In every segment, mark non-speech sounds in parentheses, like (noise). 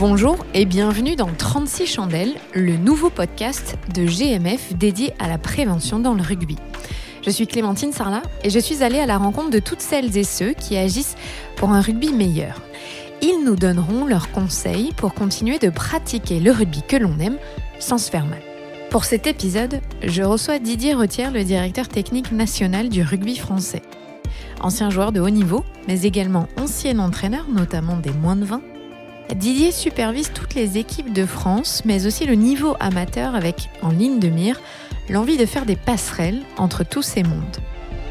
Bonjour et bienvenue dans 36 chandelles, le nouveau podcast de GMF dédié à la prévention dans le rugby. Je suis Clémentine Sarlat et je suis allée à la rencontre de toutes celles et ceux qui agissent pour un rugby meilleur. Ils nous donneront leurs conseils pour continuer de pratiquer le rugby que l'on aime sans se faire mal. Pour cet épisode, je reçois Didier Retière, le directeur technique national du rugby français. Ancien joueur de haut niveau, mais également ancien entraîneur, notamment des moins de 20, Didier supervise toutes les équipes de France, mais aussi le niveau amateur avec, en ligne de mire, l'envie de faire des passerelles entre tous ces mondes.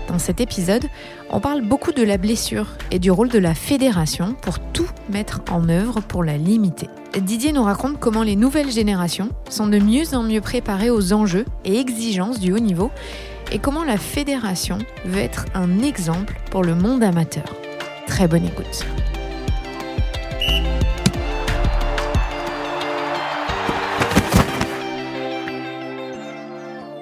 Dans cet épisode, on parle beaucoup de la blessure et du rôle de la fédération pour tout mettre en œuvre pour la limiter. Didier nous raconte comment les nouvelles générations sont de mieux en mieux préparées aux enjeux et exigences du haut niveau et comment la fédération veut être un exemple pour le monde amateur. Très bonne écoute.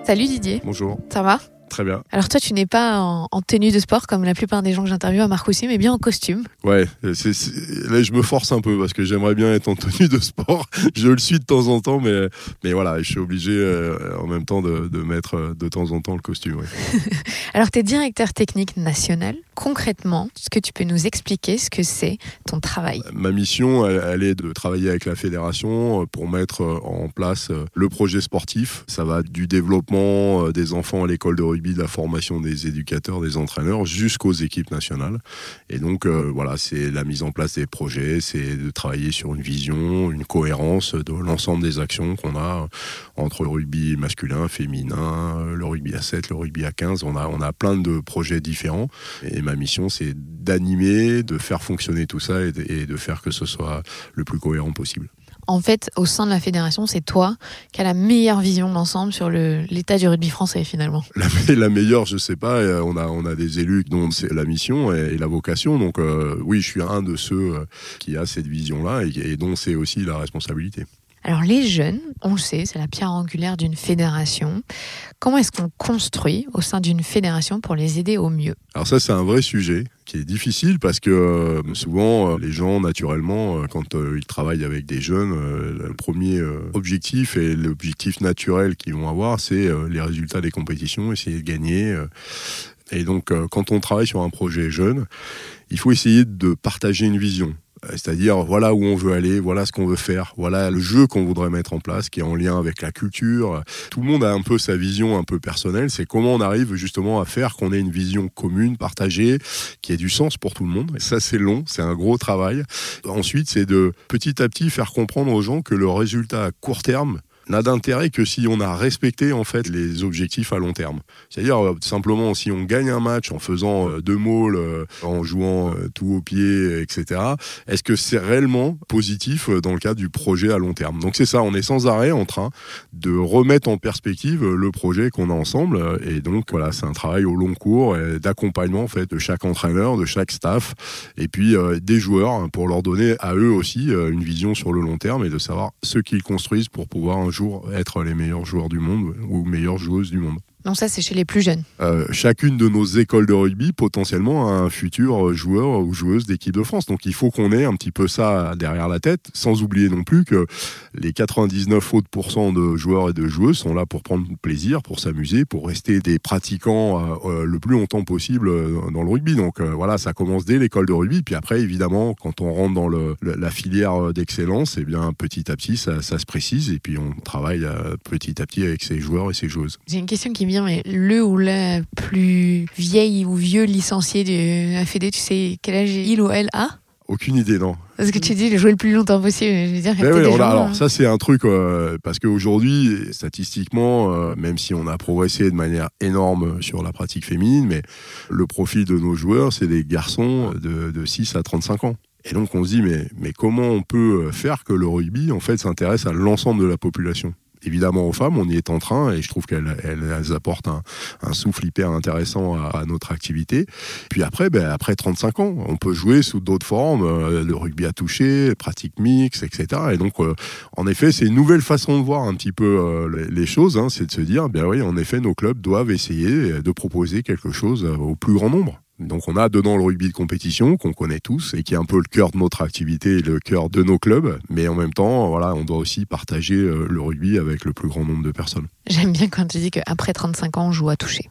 Salut Didier. Bonjour. Ça va? Très bien. Alors toi, tu n'es pas en, tenue de sport comme la plupart des gens que j'interviewe à Marcoussis, mais bien en costume. Ouais, là je me force un peu parce que j'aimerais bien être en tenue de sport. (laughs) je le suis de temps en temps, mais, mais voilà, je suis obligé euh, en même temps de, de, mettre euh, de temps en temps le costume. (laughs) Alors tu es directeur technique national. Concrètement, est-ce que tu peux nous expliquer ce que c'est ton travail? Ma mission, elle, est de travailler avec la fédération euh, pour mettre en place le projet sportif. Ça va du développement des enfants à l'école de rugby de la formation des éducateurs, des entraîneurs, jusqu'aux équipes nationales. Et donc, euh, voilà, c'est la mise en place des projets, c'est de travailler sur une vision, une cohérence de l'ensemble des actions qu'on a entre le rugby masculin, féminin, le rugby à 7, le rugby à 15. On a, on a plein de projets différents. Et ma mission, c'est d'animer, de faire fonctionner tout ça et de faire que ce soit le plus cohérent possible en fait, au sein de la fédération, c'est toi qui as la meilleure vision d'ensemble sur l'état du rugby français, finalement. (laughs) La, meilleure, je sais pas. Euh, on a, des élus dont c'est la mission et, la vocation. Donc, euh, oui, je suis un de ceux euh, qui a cette vision-là et dont c'est aussi la responsabilité. Alors les jeunes, on le sait, c'est la pierre angulaire d'une fédération. Comment est-ce qu'on construit au sein d'une fédération pour les aider au mieux? Alors ça c'est un vrai sujet qui est difficile parce que euh, souvent euh, les gens naturellement euh, quand ils travaillent avec des jeunes, le premier objectif et l'objectif naturel qu'ils vont avoir c'est les résultats des compétitions, essayer de gagner. Et donc quand on travaille sur un projet jeune, il faut essayer de partager une vision. Euh, c'est-à-dire voilà où on veut aller, voilà ce qu'on veut faire, voilà le jeu qu'on voudrait mettre en place, qui est en lien avec la culture. Tout le monde a un peu sa vision un peu personnelle. C'est comment on arrive justement à faire qu'on ait une vision commune, partagée, qui ait du sens pour tout le monde. Et ça, c'est long, c'est un gros travail. Ensuite, c'est de petit à petit faire comprendre aux gens que le résultat à court terme, n'a d'intérêt que si on a respecté en fait les objectifs à long terme. C'est-à-dire euh, simplement si on gagne un match en faisant euh, deux mauls, euh, en jouant tout au pied, etc. Est-ce que c'est réellement positif dans le cadre du projet à long terme? Donc c'est ça, on est sans arrêt en train de remettre en perspective le projet qu'on a ensemble. Et donc voilà, c'est un travail au long cours d'accompagnement en fait de chaque entraîneur, de chaque staff, et puis des joueurs hein, pour leur donner à eux aussi une vision sur le long terme et de savoir ce qu'ils construisent pour pouvoir un être les meilleurs joueurs du monde ou meilleures joueuses du monde. Non, ça c'est chez les plus jeunes. Euh, chacune de nos écoles de rugby potentiellement a un futur joueur ou joueuse d'équipe de France. Donc il faut qu'on ait un petit peu ça derrière la tête, sans oublier non plus que les 99 autres pourcents de joueurs et de joueuses sont là pour prendre plaisir, pour s'amuser, pour rester des pratiquants euh, euh, le plus longtemps possible dans le rugby. Donc voilà, ça commence dès l'école de rugby. Puis après, évidemment, quand on rentre dans le, la filière d'excellence, eh bien petit à petit, ça, ça, se précise et puis on travaille petit à petit avec ses joueurs et ses joueuses. J'ai une question qui vient mais le ou la plus vieille ou vieux licencié de la Fédé, tu sais quel âge il ou elle a? Aucune idée, non. Parce que tu dis jouer le plus longtemps possible. Je veux dire, alors hein. ça c'est un truc euh, parce qu'aujourd'hui, statistiquement, euh, même si on a progressé de manière énorme sur la pratique féminine, mais le profil de nos joueurs, c'est des garçons de, de 6 à 35 ans. Et donc on se dit mais, mais comment on peut faire que le rugby en fait s'intéresse à l'ensemble de la population? Évidemment aux femmes, on y est en train et je trouve qu'elles elles, apportent un, souffle hyper intéressant à, notre activité. Puis après, ben, après 35 ans, on peut jouer sous d'autres formes, euh, le rugby à toucher, pratique mixte, etc. Et donc, euh, en effet, c'est une nouvelle façon de voir un petit peu euh, les, choses, hein, c'est de se dire, ben oui, en effet, nos clubs doivent essayer de proposer quelque chose au plus grand nombre. Donc on a dedans le rugby de compétition qu'on connaît tous et qui est un peu le cœur de notre activité et le cœur de nos clubs, mais en même temps, voilà, on doit aussi partager euh, le rugby avec le plus grand nombre de personnes. J'aime bien quand tu dis qu'après 35 ans, on joue à toucher.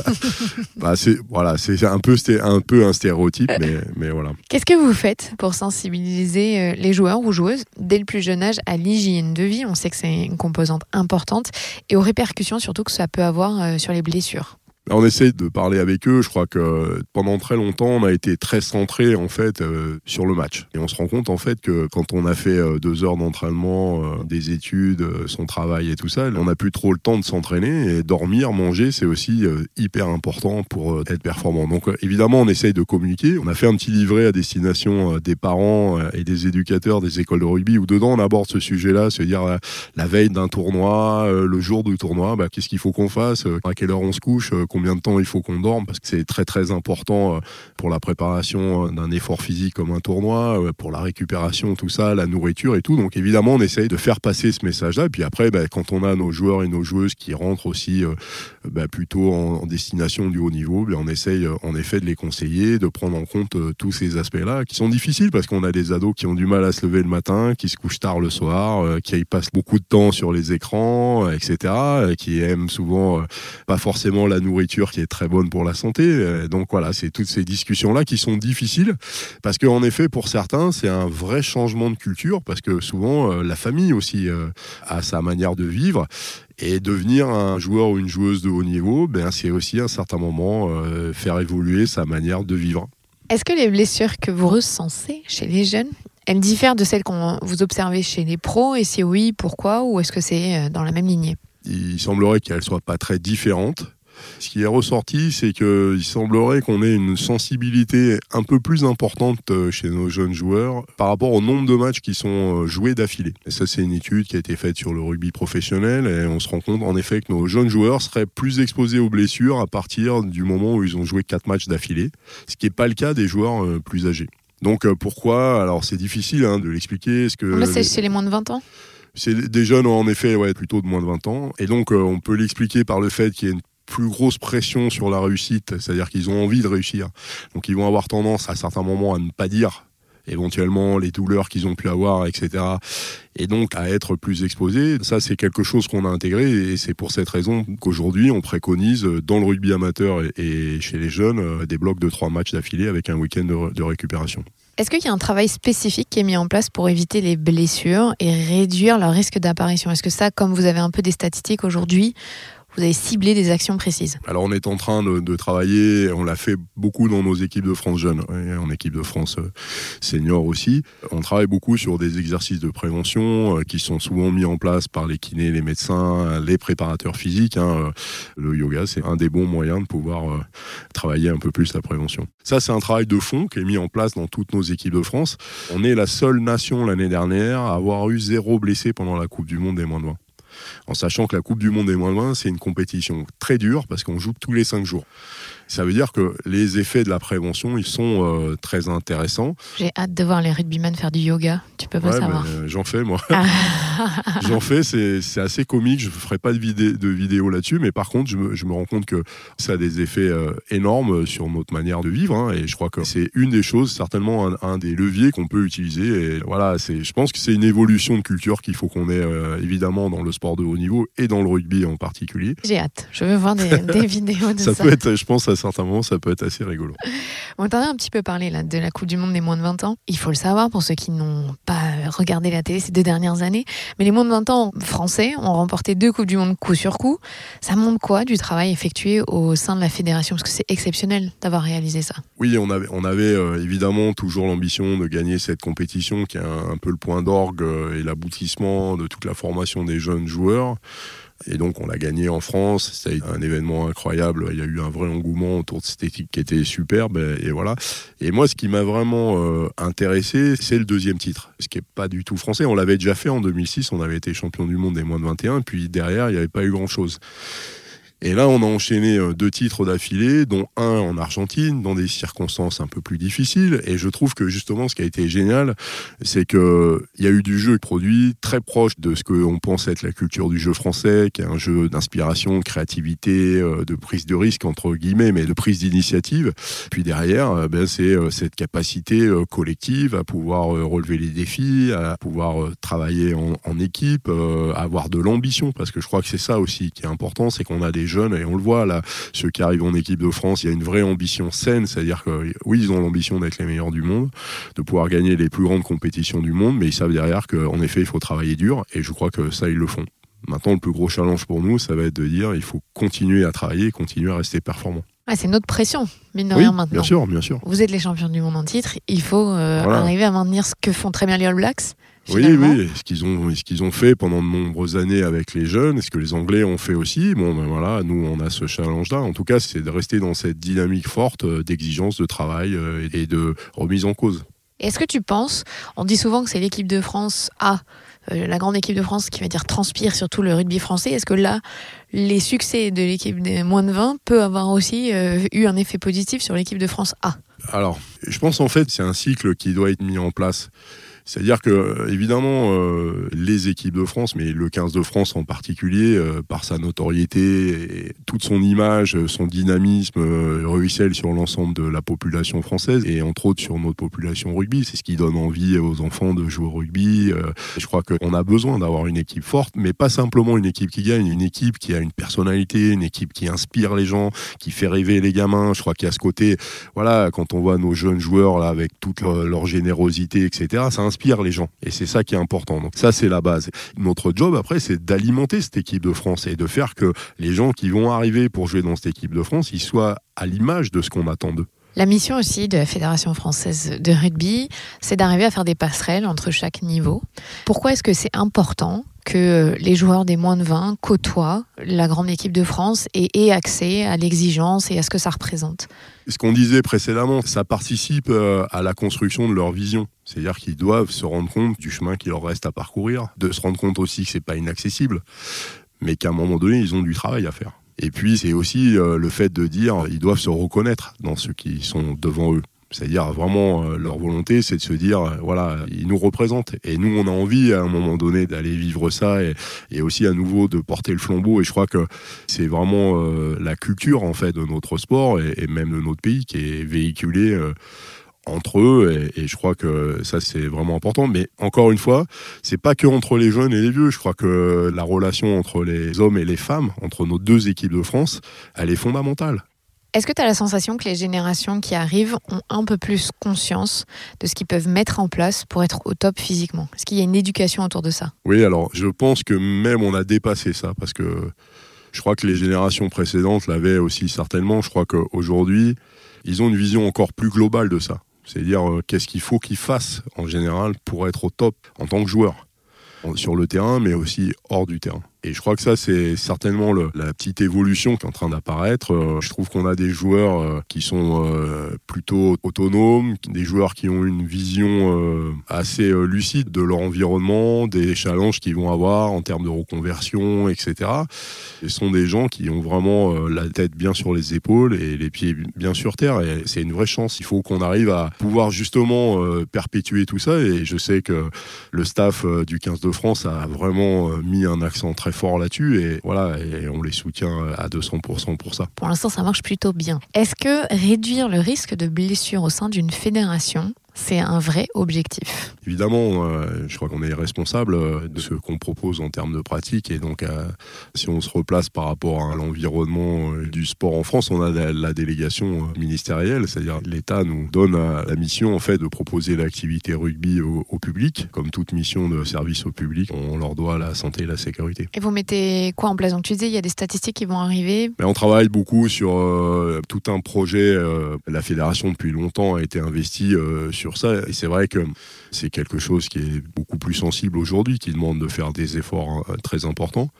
(laughs) bah, c'est voilà, c'est un peu un peu un stéréotype, mais, mais voilà. Qu'est-ce que vous faites pour sensibiliser euh, les joueurs ou joueuses dès le plus jeune âge à l'hygiène de vie? On sait que c'est une composante importante et aux répercussions surtout que ça peut avoir euh, sur les blessures. On essaie de parler avec eux. Je crois que pendant très longtemps, on a été très centré en fait euh, sur le match. Et on se rend compte en fait que quand on a fait euh, deux heures d'entraînement, euh, des études, son travail et tout ça, on n'a plus trop le temps de s'entraîner. Et dormir, manger, c'est aussi hyper important pour être performant. Donc évidemment, on essaye de communiquer. On a fait un petit livret à destination des parents et des éducateurs des écoles de rugby où dedans on aborde ce sujet-là, se dire la veille d'un tournoi, le jour du tournoi, bah, qu'est-ce qu'il faut qu'on fasse, à quelle heure on se couche combien de temps il faut qu'on dorme, parce que c'est très très important euh, pour la préparation euh, d'un effort physique comme un tournoi, euh, pour la récupération, tout ça, la nourriture et tout. Donc évidemment, on essaye de faire passer ce message-là. Et puis après, bah, quand on a nos joueurs et nos joueuses qui rentrent aussi bah, plutôt en, destination du haut niveau, bah, on essaye en effet de les conseiller, de prendre en compte tous ces aspects-là, qui sont difficiles parce qu'on a des ados qui ont du mal à se lever le matin, qui se couchent tard le soir, qui passent beaucoup de temps sur les écrans, etc., qui aiment souvent pas forcément la nourriture qui est très bonne pour la santé. Euh, donc voilà, c'est toutes ces discussions-là qui sont difficiles parce qu'en effet, pour certains, c'est un vrai changement de culture parce que souvent, euh, la famille aussi euh, a sa manière de vivre. Et devenir un joueur ou une joueuse de haut niveau, ben, c'est aussi à un certain moment faire évoluer sa manière de vivre. Est-ce que les blessures que vous recensez chez les jeunes, elles diffèrent de celles qu'on vous observez chez les pros? Et si oui, pourquoi? Ou est-ce que c'est dans la même lignée? Il semblerait qu'elles ne soient pas très différentes. Ce qui est ressorti, c'est qu'il semblerait qu'on ait une sensibilité un peu plus importante euh, chez nos jeunes joueurs par rapport au nombre de matchs qui sont euh, joués d'affilée. Et ça, c'est une étude qui a été faite sur le rugby professionnel et on se rend compte en effet que nos jeunes joueurs seraient plus exposés aux blessures à partir du moment où ils ont joué quatre matchs d'affilée, ce qui n'est pas le cas des joueurs euh, plus âgés. Donc pourquoi? Alors c'est difficile hein, de l'expliquer. ce que c'est chez les moins de 20 ans? C'est des jeunes en effet ouais, plutôt de moins de 20 ans et donc on peut l'expliquer par le fait qu'il y a une plus grosse pression sur la réussite, c'est-à-dire qu'ils ont envie de réussir. Donc ils vont avoir tendance à certains moments à ne pas dire éventuellement les douleurs qu'ils ont pu avoir, etc. Et donc à être plus exposés. Ça, c'est quelque chose qu'on a intégré et c'est pour cette raison qu'aujourd'hui, on préconise dans le rugby amateur et chez les jeunes euh, des blocs de trois matchs d'affilée avec un week-end de récupération. Est-ce qu'il y a un travail spécifique qui est mis en place pour éviter les blessures et réduire leur risque d'apparition? Est-ce que ça, comme vous avez un peu des statistiques aujourd'hui, vous avez ciblé des actions précises Alors on est en train de, travailler, on l'a fait beaucoup dans nos équipes de France jeunes, en équipe de France euh, senior aussi. On travaille beaucoup sur des exercices de prévention euh, qui sont souvent mis en place par les kinés, les médecins, les préparateurs physiques. Hein. Le yoga, c'est un des bons moyens de pouvoir euh, travailler un peu plus la prévention. Ça, c'est un travail de fond qui est mis en place dans toutes nos équipes de France. On est la seule nation l'année dernière à avoir eu zéro blessé pendant la Coupe du Monde des moins de 20 en sachant que la Coupe du Monde des moins 20, c'est une compétition très dure parce qu'on joue tous les cinq jours. Ça veut dire que les effets de la prévention, ils sont euh, très intéressants. J'ai hâte de voir les rugbymen faire du yoga. Tu peux pas savoir. Euh, j'en fais, moi. Ah. (laughs) J'en fais, c'est assez comique. Je ne ferai pas de, vidé de vidéo là-dessus, mais par contre, je me, je me, rends compte que ça a des effets euh, énormes sur notre manière de vivre. Hein, et je crois que c'est une des choses, certainement un, des leviers qu'on peut utiliser. Et voilà, je pense que c'est une évolution de culture qu'il faut qu'on ait évidemment dans le sport de haut niveau et dans le rugby en particulier. J'ai hâte. Je veux voir des, des (laughs) vidéos de ça. Ça peut être, je pense, certains moments, ça peut être assez rigolo. (laughs) On t'en a un petit peu parlé là, de la Coupe du Monde des moins de 20 ans. Il faut le savoir pour ceux qui n'ont pas regardé la télé ces deux dernières années. Mais les moins de 20 ans français ont remporté deux Coupes du Monde coup sur coup. Ça montre quoi du travail effectué au sein de la fédération? Parce que c'est exceptionnel d'avoir réalisé ça. Oui, on avait, on avait euh, évidemment toujours l'ambition de gagner cette compétition qui est un, peu le point d'orgue euh, et l'aboutissement de toute la formation des jeunes joueurs. Et donc on l'a gagné en France, c'était un événement incroyable, il y a eu un vrai engouement autour de cette équipe qui était superbe, et, voilà. Et moi ce qui m'a vraiment euh, intéressé, c'est le deuxième titre, ce qui n'est pas du tout français, on l'avait déjà fait en 2006, on avait été champion du monde des moins de 21, puis derrière il n'y avait pas eu grand-chose. Et là, on a enchaîné euh, deux titres d'affilée, dont un en Argentine, dans des circonstances un peu plus difficiles. Et je trouve que justement, ce qui a été génial, c'est que il y a eu du jeu produit très proche de ce qu'on pense être la culture du jeu français, qui est un jeu d'inspiration, de créativité, euh, de prise de risque entre guillemets, mais de prise d'initiative. Puis derrière, euh, ben, c'est cette capacité collective à pouvoir relever les défis, à pouvoir travailler en, en équipe, à avoir de l'ambition, parce que je crois que c'est ça aussi qui est important, c'est qu'on a des jeunes, et on le voit là, ceux qui arrivent en équipe de France, il y a une vraie ambition saine, c'est-à-dire que oui, ils ont l'ambition d'être les meilleurs du monde, de pouvoir gagner les plus grandes compétitions du monde, mais ils savent derrière qu'en effet, il faut travailler dur, et je crois que ça, ils le font. Maintenant, le plus gros challenge pour nous, ça va être de dire il faut continuer à travailler, continuer à rester performant. C'est notre pression, mine de rien maintenant. Bien sûr, bien sûr. Vous êtes les champions du monde en titre, il faut euh, arriver à maintenir ce que font très bien les All Blacks, oui, oui, ce qu'ils ont, ce qu'ils ont fait pendant de nombreuses années avec les jeunes, ce que les Anglais ont fait aussi. Bon, ben voilà, nous on a ce challenge-là. En tout cas, c'est de rester dans cette dynamique forte euh, d'exigence, de travail euh, et de remise en cause. Est-ce que tu penses, on dit souvent que c'est l'équipe de France A, la grande équipe de France qui va dire transpire surtout le rugby français. Est-ce que là, les succès de l'équipe des moins de 20 peut avoir aussi eu un effet positif sur l'équipe de France A? Alors, je pense en fait c'est un cycle qui doit être mis en place. C'est-à-dire que, évidemment, euh, les équipes de France, mais le 15 de France en particulier, euh, par sa notoriété et toute son image, son dynamisme, euh, ruisselle sur l'ensemble de la population française et entre autres sur notre population rugby. C'est ce qui donne envie aux enfants de jouer au rugby. je crois qu'on a besoin d'avoir une équipe forte, mais pas simplement une équipe qui gagne, une équipe qui a une personnalité, une équipe qui inspire les gens, qui fait rêver les gamins. Je crois qu'il y a ce côté, voilà, quand on voit nos jeunes joueurs là avec toute leur, générosité, etc., ça inspire les gens. Et c'est ça qui est important. Donc ça, c'est la base. Notre job, après, c'est d'alimenter cette équipe de France et de faire que les gens qui vont arriver pour jouer dans cette équipe de France, ils soient à l'image de ce qu'on attend d'eux. La mission aussi de la Fédération française de rugby, c'est d'arriver à faire des passerelles entre chaque niveau. Pourquoi est-ce que c'est important que les joueurs des moins de 20 côtoient la grande équipe de France et aient accès à l'exigence et à ce que ça représente? Ce qu'on disait précédemment, ça participe euh, à la construction de leur vision. C'est-à-dire qu'ils doivent se rendre compte du chemin qu'il leur reste à parcourir, de se rendre compte aussi que c'est pas inaccessible, mais qu'à un moment donné, ils ont du travail à faire. Et puis c'est aussi euh, le fait de dire ils doivent se reconnaître dans ceux qui sont devant eux. C'est-à-dire vraiment euh, leur volonté, c'est de se dire euh, voilà, ils nous représentent et nous on a envie à un moment donné d'aller vivre ça et, aussi à nouveau de porter le flambeau. Et je crois que c'est vraiment la culture en fait de notre sport et, et, même de notre pays qui est véhiculée entre eux et, je crois que ça c'est vraiment important. Mais encore une fois c'est pas que entre les jeunes et les vieux. Je crois que la relation entre les hommes et les femmes entre nos deux équipes de France elle est fondamentale. Est-ce que tu as la sensation que les générations qui arrivent ont un peu plus conscience de ce qu'ils peuvent mettre en place pour être au top physiquement? Est-ce qu'il y a une éducation autour de ça? Oui, alors je pense que même on a dépassé ça parce que je crois que les générations précédentes l'avaient aussi certainement. Je crois qu'aujourd'hui, ils ont une vision encore plus globale de ça. C'est-à-dire euh, qu'est-ce qu'il faut qu'il fasse en général pour être au top en tant que joueur sur le terrain, mais aussi hors du terrain. Et je crois que ça, c'est certainement le, la petite évolution qui est en train d'apparaître. Euh, je trouve qu'on a des joueurs euh, qui sont euh, plutôt autonomes, des joueurs qui ont une vision assez lucide de leur environnement, des challenges qu'ils vont avoir en termes de reconversion, etc. Ce sont des gens qui ont vraiment la tête bien sur les épaules et les pieds bien sur terre. Et c'est une vraie chance. Il faut qu'on arrive à pouvoir justement perpétuer tout ça. Et je sais que le staff du 15 de France a vraiment mis un accent très fort là-dessus et voilà, et on les soutient à 200% pour ça. Pour l'instant, ça marche plutôt bien. Est-ce que réduire le risque de blessure au sein d'une fédération c'est un vrai objectif. Évidemment, euh, je crois qu'on est responsable euh, de ce qu'on propose en termes de pratique. Et donc, euh, si on se replace par rapport à l'environnement du sport en France, on a la, délégation ministérielle, c'est-à-dire l'État nous donne la mission en fait de proposer l'activité rugby au, public, comme toute mission de service au public. On leur doit la santé et la sécurité. Et vous mettez quoi en place? Donc tu disais, il y a des statistiques qui vont arriver. Mais on travaille beaucoup sur tout un projet. la fédération depuis longtemps a été investie sur sur ça. Et c'est vrai que c'est quelque chose qui est beaucoup plus sensible aujourd'hui, qui demande de faire des efforts euh, très importants.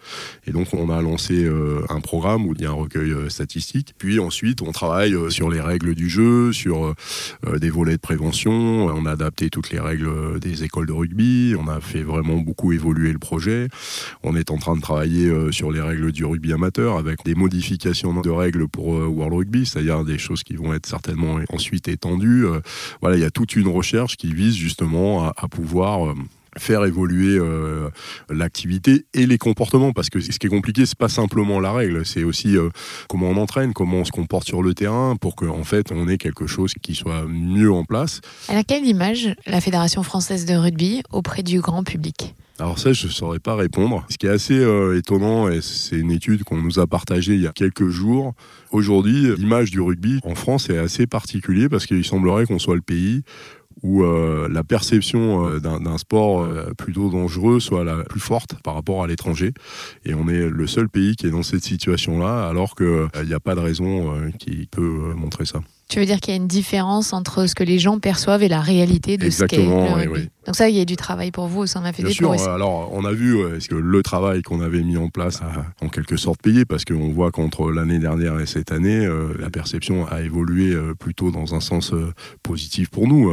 Et donc, on a lancé euh, un programme où il y a un recueil euh, statistique. Puis ensuite, on travaille sur les règles du jeu, sur des volets de prévention. On a adapté toutes les règles des écoles de rugby. On a fait vraiment beaucoup évoluer le projet. On est en train de travailler sur les règles du rugby amateur avec des modifications de règles pour World Rugby, c'est-à-dire des choses qui vont être certainement ensuite étendues. Voilà, il y a toute une recherche qui vise justement à, pouvoir euh, faire évoluer euh, l'activité et les comportements parce que ce qui est compliqué c'est pas simplement la règle c'est aussi euh, comment on entraîne comment on se comporte sur le terrain pour qu'en en fait on ait quelque chose qui soit mieux en place. À quelle image la Fédération française de rugby auprès du grand public? Alors ça, je ne saurais pas répondre. Ce qui est assez étonnant, et c'est une étude qu'on nous a partagée il y a quelques jours, aujourd'hui, l'image du rugby en France est assez particulière parce qu'il semblerait qu'on soit le pays où euh, la perception euh, d'un sport euh, plutôt dangereux soit la plus forte par rapport à l'étranger. Et on est le seul pays qui est dans cette situation-là, alors qu'il n'y a pas de raison qui peut montrer ça. Tu veux dire qu'il y a une différence entre ce que les gens perçoivent et la réalité de ce qu'est le rugby. Donc ça, il y a du travail pour vous au sein de la Fédération. Bien sûr. Alors, on a vu est-ce que le travail qu'on avait mis en place a en quelque sorte payé? Parce qu'on voit qu'entre l'année dernière et cette année, euh, la perception a évolué euh, plutôt dans un sens euh, positif pour nous.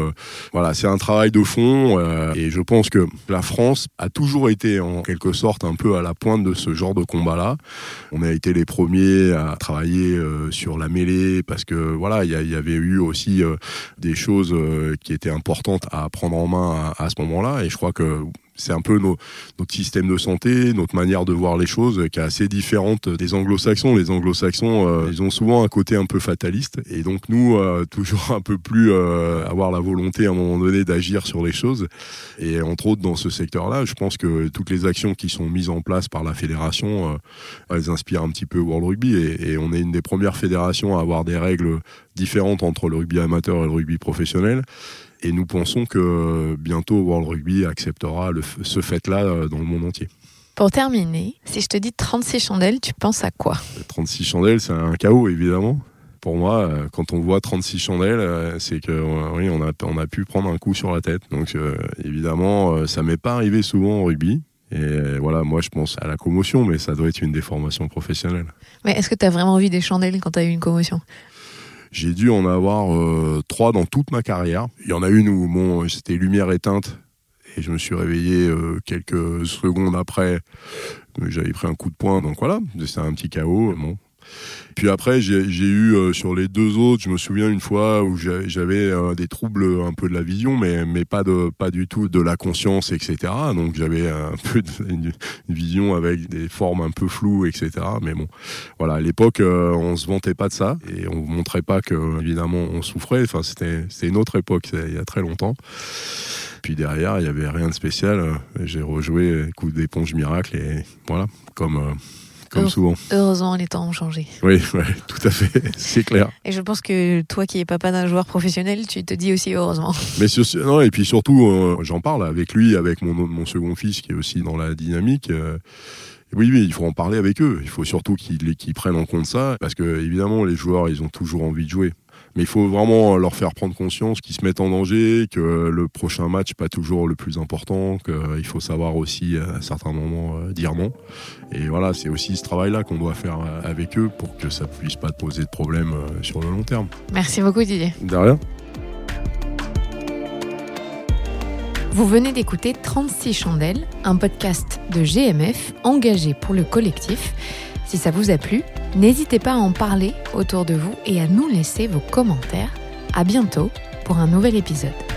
voilà, c'est un travail de fond et je pense que la France a toujours été en quelque sorte un peu à la pointe de ce genre de combat-là. On a été les premiers à travailler sur la mêlée parce que voilà, il y a il y avait eu aussi euh, des choses euh, qui étaient importantes à prendre en main à, à ce moment-là. Et je crois que c'est un peu notre système de santé, notre manière de voir les choses qui est assez différente des anglo-saxons. Les anglo-saxons, euh, ils ont souvent un côté un peu fataliste et donc nous, euh, toujours un peu plus euh, avoir la volonté à un moment donné d'agir sur les choses. Et entre autres dans ce secteur-là, je pense que toutes les actions qui sont mises en place par la fédération, elles inspirent un petit peu World Rugby et, et on est une des premières fédérations à avoir des règles différentes entre le rugby amateur et le rugby professionnel. Et nous pensons que bientôt World Rugby acceptera ce fait-là euh, dans le monde entier. Pour terminer, si je te dis 36 chandelles, tu penses à quoi? 36 chandelles, c'est un chaos évidemment. Pour moi, euh, quand on voit 36 chandelles, euh, c'est que oui, on a, on a pu prendre un coup sur la tête. Donc évidemment, ça m'est pas arrivé souvent au rugby. Et voilà, moi je pense à la commotion, mais ça doit être une déformation professionnelle. Mais est-ce que tu as vraiment vu des chandelles quand tu as eu une commotion? J'ai dû en avoir euh, trois dans toute ma carrière. Il y en a une où bon, c'était lumière éteinte et je me suis réveillé euh, quelques secondes après. J'avais pris un coup de poing, donc voilà, c'était un petit chaos. Puis après, j'ai eu euh, sur les deux autres, je me souviens une fois où j'avais euh, des troubles un peu de la vision, mais, mais pas, de, pas du tout de la conscience, etc. Donc j'avais un (laughs) peu une, vision avec des formes un peu floues, etc. Mais bon, voilà, à l'époque, euh, on se vantait pas de ça et on montrait pas que, évidemment, on souffrait. Enfin, c'était une autre époque, il y a très longtemps. Puis derrière, il y avait rien de spécial. J'ai rejoué coup d'éponge miracle et voilà, comme comme souvent. Heureusement, les temps ont changé. Oui, tout à fait, (laughs) c'est clair. Et je pense que toi qui es papa d'un joueur professionnel, tu te dis aussi heureusement. Mais non, et puis surtout, euh, j'en parle avec lui, avec mon, mon second fils qui est aussi dans la dynamique. Euh, oui, oui, il faut en parler avec eux. Il faut surtout qu'ils prennent en compte ça, parce que évidemment, les joueurs, ils ont toujours envie de jouer. Mais il faut vraiment leur faire prendre conscience qu'ils se mettent en danger, que le prochain match n'est pas toujours le plus important, qu'il faut savoir aussi à certains moments euh, dire non. Et voilà, c'est aussi ce travail-là qu'on doit faire euh, avec eux pour que ça ne puisse pas poser de problème euh, sur le long terme. Merci beaucoup Didier. De rien. Vous venez d'écouter 36 chandelles, un podcast de GMF engagé pour le collectif. Si ça vous a plu, n'hésitez pas à en parler autour de vous et à nous laisser vos commentaires. À bientôt pour un nouvel épisode.